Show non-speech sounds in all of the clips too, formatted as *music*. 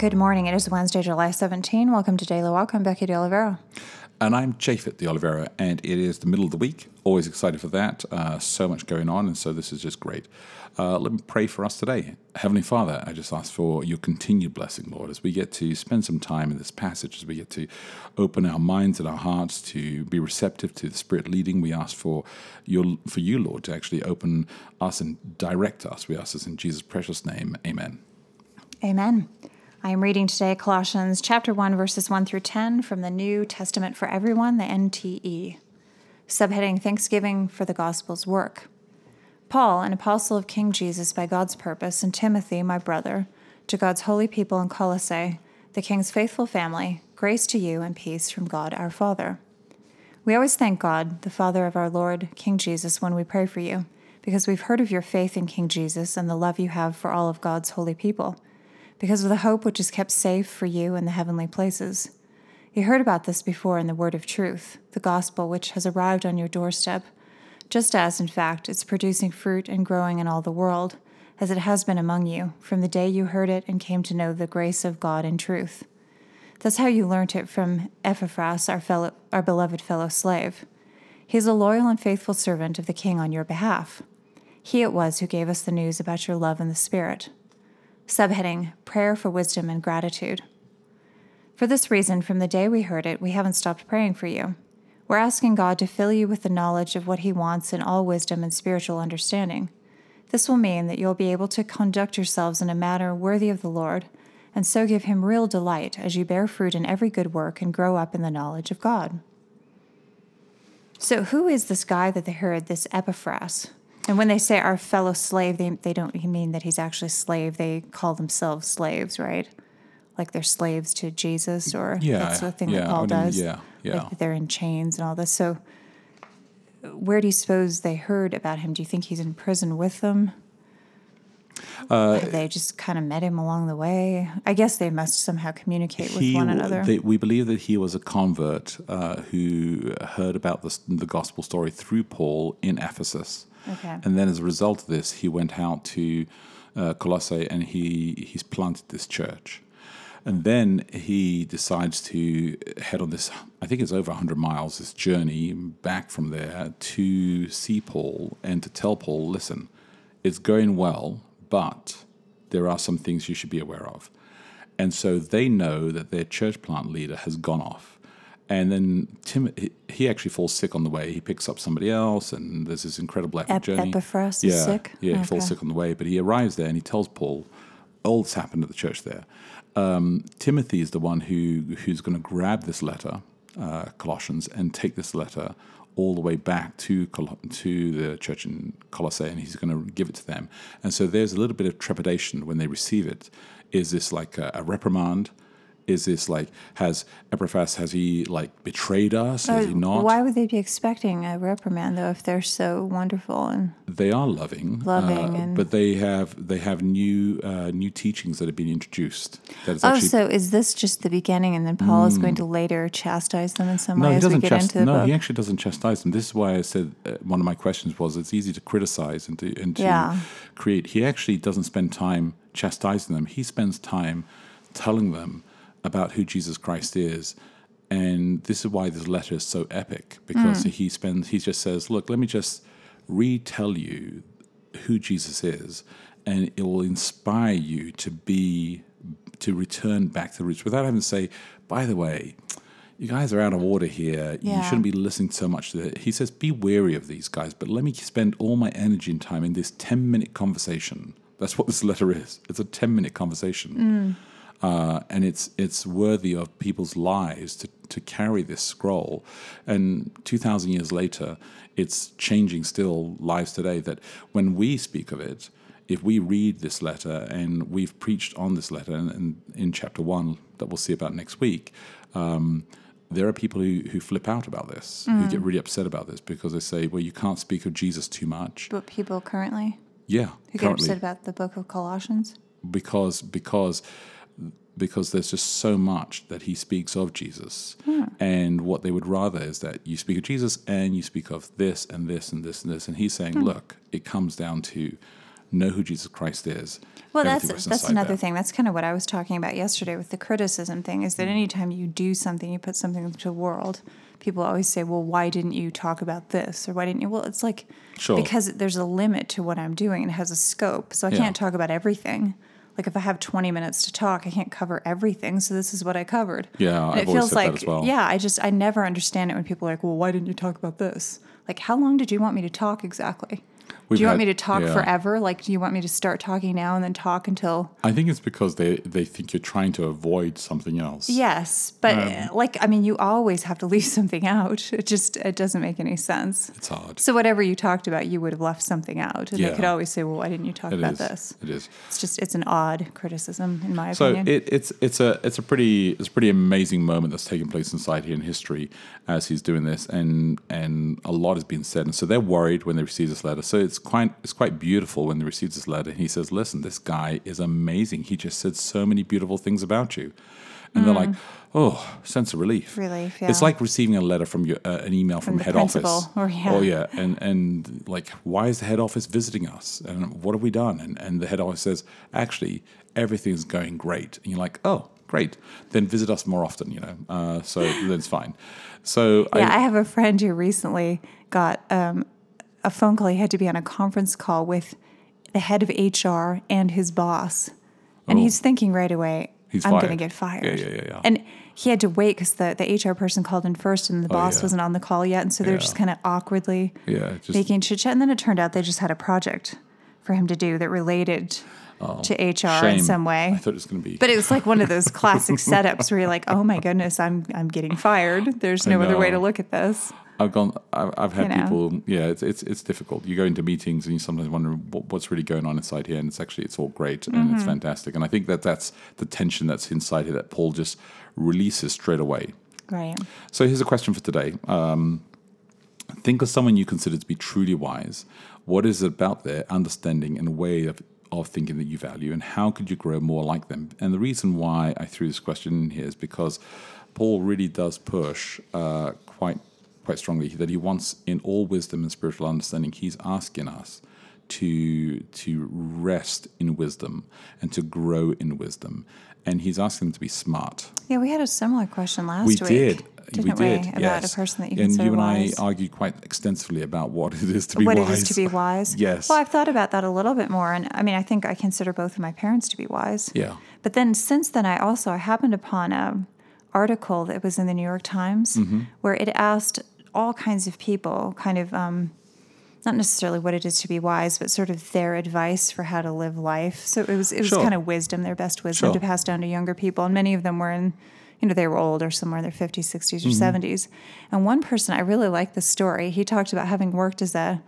Good morning. It is Wednesday, July 17. Welcome to Daily Walk. I'm Becky De Oliveira. And I'm Japhet de Oliveira, and it is the middle of the week. Always excited for that. Uh, so much going on, and so this is just great. Uh, let me pray for us today. Heavenly Father, I just ask for your continued blessing, Lord, as we get to spend some time in this passage, as we get to open our minds and our hearts to be receptive to the Spirit leading. We ask for your for you, Lord, to actually open us and direct us. We ask this in Jesus' precious name. Amen. Amen. I am reading today Colossians chapter 1 verses 1 through 10 from the New Testament for Everyone, the NTE. Subheading Thanksgiving for the Gospel's work. Paul, an apostle of King Jesus by God's purpose, and Timothy, my brother, to God's holy people in Colossae, the King's faithful family, grace to you and peace from God our Father. We always thank God, the Father of our Lord, King Jesus, when we pray for you, because we've heard of your faith in King Jesus and the love you have for all of God's holy people because of the hope which is kept safe for you in the heavenly places. You heard about this before in the word of truth, the gospel which has arrived on your doorstep, just as, in fact, it's producing fruit and growing in all the world, as it has been among you, from the day you heard it and came to know the grace of God in truth. That's how you learnt it from Epaphras, our, fellow, our beloved fellow slave. He is a loyal and faithful servant of the King on your behalf. He it was who gave us the news about your love in the Spirit. Subheading Prayer for Wisdom and Gratitude. For this reason, from the day we heard it, we haven't stopped praying for you. We're asking God to fill you with the knowledge of what He wants in all wisdom and spiritual understanding. This will mean that you'll be able to conduct yourselves in a manner worthy of the Lord, and so give Him real delight as you bear fruit in every good work and grow up in the knowledge of God. So, who is this guy that they heard, this Epaphras? And when they say our fellow slave, they, they don't mean that he's actually a slave. They call themselves slaves, right? Like they're slaves to Jesus, or Yeah, that's the thing yeah, that Paul I mean, does. yeah, yeah. Like they're in chains and all this. So, where do you suppose they heard about him? Do you think he's in prison with them? Uh, they just kind of met him along the way? I guess they must somehow communicate with He one another. they- we believe that he was a convert uh, who heard about the, the gospel story through Paul in Ephesus. Okay. And then as a result of this, he went out to uh, Colossae and he, he's planted this church. And then he decides to head on this, I think it's over 100 miles, this journey back from there to see Paul and to tell Paul, listen, it's going well, but there are some things you should be aware of. And so they know that their church plant leader has gone off. And then Tim, he- actually falls sick on the way. He picks up somebody else, and there's this incredible epic Ep- journey. Epaphras yeah, is sick? Yeah, he falls sick on the way, but he arrives there and he tells Paul all that's happened at the church there. Um, Timothy is the one who who's going to grab this letter, uh, Colossians, and take this letter all the way back to Col- to the church in Colossae, and he's going to give it to them. And so there's a little bit of trepidation when they receive it. Is this like a, a reprimand? Is this like has Epaphras has he like betrayed us? Has he not? Uh, Why would they be expecting a reprimand though if they're so wonderful and they are loving, Loving uh, and- but they have they have new uh, new teachings that have been introduced. That is Oh, actually so is this just the beginning, and then Paul is going to later chastise them in some no, way he as we doesn't get chast- into the no, book? he actually doesn't chastise them. This is why I said uh, one of my questions was it's easy to criticize and to and to Yeah. create. He actually doesn't spend time chastising them. He spends time telling them about who Jesus Christ is. And this is why this letter is so epic because Mm. he spends he just says, "Look, let me just retell you who Jesus is, and it will inspire you to be to return back to the roots without having to say, by the way, you guys are out of order here. You shouldn't be listening so much to it. He says, be wary of these guys, but let me spend all my energy and time in this 10 minute conversation. That's what this letter is. It's a 10 minute conversation. Uh, and it's it's worthy of people's lives to, to carry this scroll. And 2,000 years later, it's changing still lives today that when we speak of it, if we read this letter and we've preached on this letter, and, and in chapter one that we'll see about next week, um, there are people who, who flip out about this, who Mm. get really upset about this because they say, well, you can't speak of Jesus too much. But people currently Yeah, who get upset about the book of Colossians. because because because there's just so much that he speaks of Jesus, and what they would rather is that you speak of Jesus and you speak of this and this and this and this, and he's saying, look, it comes down to know who Jesus Christ is. Well, Everything that's that's another there. thing. That's kind of what I was talking about yesterday with the criticism thing. Is that Mm. anytime you do something, you put something into the world, people always say, "Well, why didn't you talk about this?" or "Why didn't you?" Well, it's like Sure. because there's a limit to what I'm doing and it has a scope, so I Yeah. can't talk about everything. Like if I have 20 minutes to talk, I can't cover everything. So this is what I covered. Yeah, and I've it feels like well. yeah. I just I never understand it when people are like, "Well, why didn't you talk about this?" Like, how long did you want me to talk exactly? We've do you want me to talk yeah. forever? Like, do you want me to start talking now and then talk until I think it's because they, they think you're trying to avoid something else. Yes, but Um, uh, like I mean, you always have to leave *laughs* something out. It just it doesn't make any sense. It's hard. So whatever you talked about, you would have left something out, and they could always say, "Well, why didn't you talk It about is. this?" It is. It's just it's an odd criticism, in my So opinion. it, it's it's a it's a pretty it's a pretty amazing moment that's taking place inside here in history as he's doing this, and and a lot has been said, and so they're worried when they receive this letter. So it's quite it's quite beautiful when they receive this letter. He says, "Listen, this guy is amazing. He just said so many beautiful things about you," and they're like, "Oh, sense of relief." Mm. Relief, It's like receiving a letter from your uh, an email from, the head office. or yeah. Oh yeah, and and like, why is the head office visiting us? And what have we done? And and the head office says, actually, everything's going great. And you're like, oh, great. Then visit us more often. You know, uh, so that's fine. So yeah, I, have a friend who recently got um, a phone call. He had to be on a conference call with the head of HR and his boss, and Oh. he's thinking right away, He's "I'm going to get fired." Yeah, yeah, yeah, yeah. And he had to wait because the, the HR person called in first, and the oh, boss Oh, yeah. wasn't on the call yet, and so they're just kind of awkwardly yeah, just making chit chat. And then it turned out they just had a project for him to do that related oh, to HR Oh, shame. in some way. I thought it was going to be. But it was like one of those classic *laughs* setups where you're like, "Oh my goodness, I'm I'm getting fired. There's no other way to look at this." I've gone. I've, I've had You know. people. Yeah, it's, it's it's difficult. You go into meetings and you sometimes wonder what, what's really going on inside here, and it's actually it's all great and Mm-hmm. it's fantastic. And I think that that's the tension that's inside here that Paul just releases straight away. Right. So here's a question for today. Um, think of someone you consider to be truly wise. What is it about their understanding and way of, of thinking that you value, and how could you grow more like them? And the reason why I threw this question in here is because Paul really does push uh, quite quite strongly that he wants, in all wisdom and spiritual understanding, he's asking us to to rest in wisdom and to grow in wisdom, and he's asking them to be smart. Yeah, we had a similar question last We week. did. Didn't we did. About yes. a person that you and you and wise. I argued quite extensively about what it is to be what wise. it is to be wise. Yes. Well, I've thought about that a little bit more, and I mean, I think I consider both of my parents to be wise. Yeah. But then since then, I also I happened upon a article that was in the New York Times Mm-hmm. where it asked all kinds of people, kind of um, not necessarily what it is to be wise, but sort of their advice for how to live life. So it was it was Sure. kind of wisdom, their best wisdom Sure. to pass down to younger people, and many of them were in. You know, they were old or somewhere in their 50s, 60s, or mm-hmm. 70s. And one person, I really liked the story. He talked about having worked as a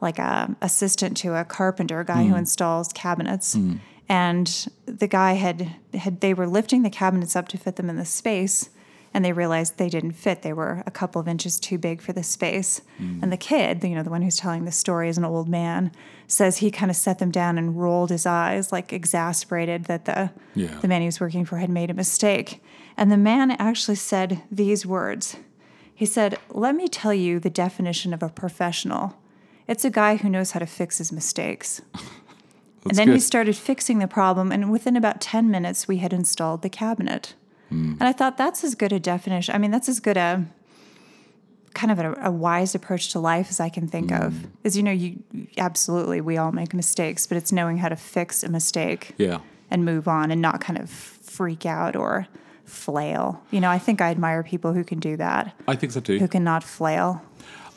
like a assistant to a carpenter, a guy who mm-hmm. installs cabinets. Mm-hmm. And the guy had had they were lifting the cabinets up to fit them in the space, and they realized they didn't fit. They were a couple of inches too big for the space. Mm. And the kid, you know, the one who's telling the story is an old man, says he kind of set them down and rolled his eyes, like exasperated that the Yeah. the man he was working for had made a mistake. And the man actually said these words. He said, Let me tell you the definition of a professional. It's a guy who knows how to fix his mistakes. *laughs* and then he started fixing the problem, and within about 10 minutes, we had installed the cabinet. Hmm. And I thought that's as good a definition. I mean, that's as good a kind of a, a wise approach to life as I can think Hmm. of. Is, you know, you absolutely, we all make mistakes, but it's knowing how to fix a mistake Yeah. and move on and not kind of freak out or flail. You know, I think I admire people who can do that, I think so too. who cannot flail.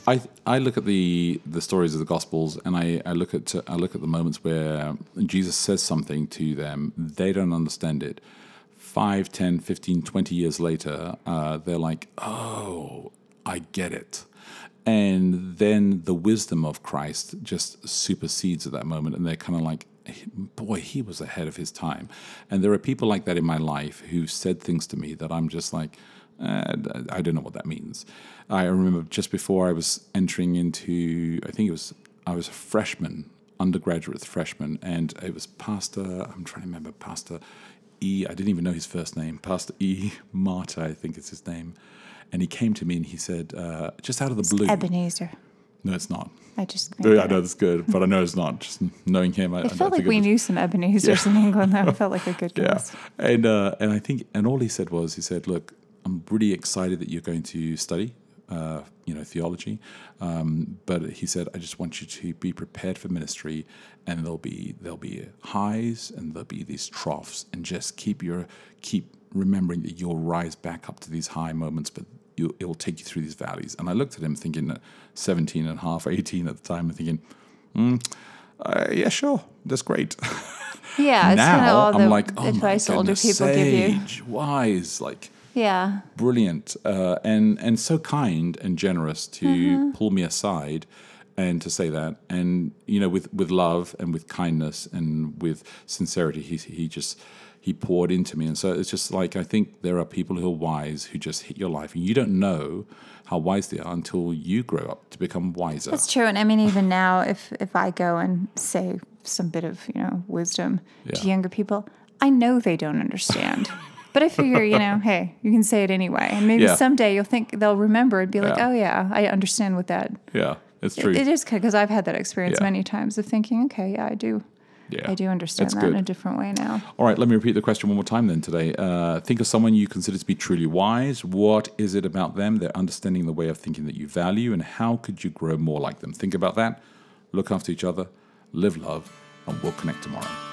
I I look at the the stories of the Gospels and I, I look at I look at the moments where Jesus says something to them, they don't understand it. 5, 10, 15, 20 years later, uh, they're like, oh, I get it. And then the wisdom of Christ just supersedes at that moment, and they're kind of like, boy, he was ahead of his time. And there are people like that in my life who said things to me that I'm just like, uh, I don't know what that means. I remember just before I was entering into, I think it was, I was a freshman, undergraduate freshman, and it was Pastor, I'm trying to remember, Pastor E, I didn't even know his first name, Pastor E. *laughs* Marta, I think is his name. And he came to me and he said, uh, just out of the blue. Ebenezer. No, it's not. I just. Yeah, I know that's good, but I know it's not. Just knowing him, I, I It felt like we it was- knew some Ebenezers in England. That felt like a *laughs* good Yeah, guess. and uh, and I think and all he said was he said, "Look, I'm really excited that you're going to study, uh, you know, theology, um, but he said I just want you to be prepared for ministry, and there'll be there'll be highs and there'll be these troughs, and just keep your keep remembering that you'll rise back up to these high moments, but." You, it will take you through these valleys. And I looked at him thinking, uh, 17 and a half, *laughs* 18 at the time, and thinking, mm, uh, yeah, sure, that's great. *laughs* Yeah, it's kind of now all I'm the like, oh advice my older goodness, people give you. sage, wise, like Yeah. brilliant, uh, and and so kind and generous to Mm-hmm. pull me aside and to say that, and you know, with with love and with kindness and with sincerity, he he just he poured into me, and so it's just like I think there are people who are wise who just hit your life, and you don't know how wise they are until you grow up to become wiser. That's true. And I mean, even now, if if I go and say some bit of you know wisdom to younger people, I know they don't understand. *laughs* but I figure, you know, *laughs* hey, you can say it anyway, and maybe Yeah. someday you'll think they'll remember and be like, Yeah. oh yeah, I understand what that. yeah, it's true. It, it is because I've had that experience Yeah. many times of thinking, okay, yeah, I do, yeah, I do understand That's that in a different way now. All right, let me repeat the question one more time then today. Uh, think of someone you consider to be truly wise. What is it about them, their understanding, the way of thinking that you value, and how could you grow more like them? Think about that. Look after each other, live love, and we'll connect tomorrow.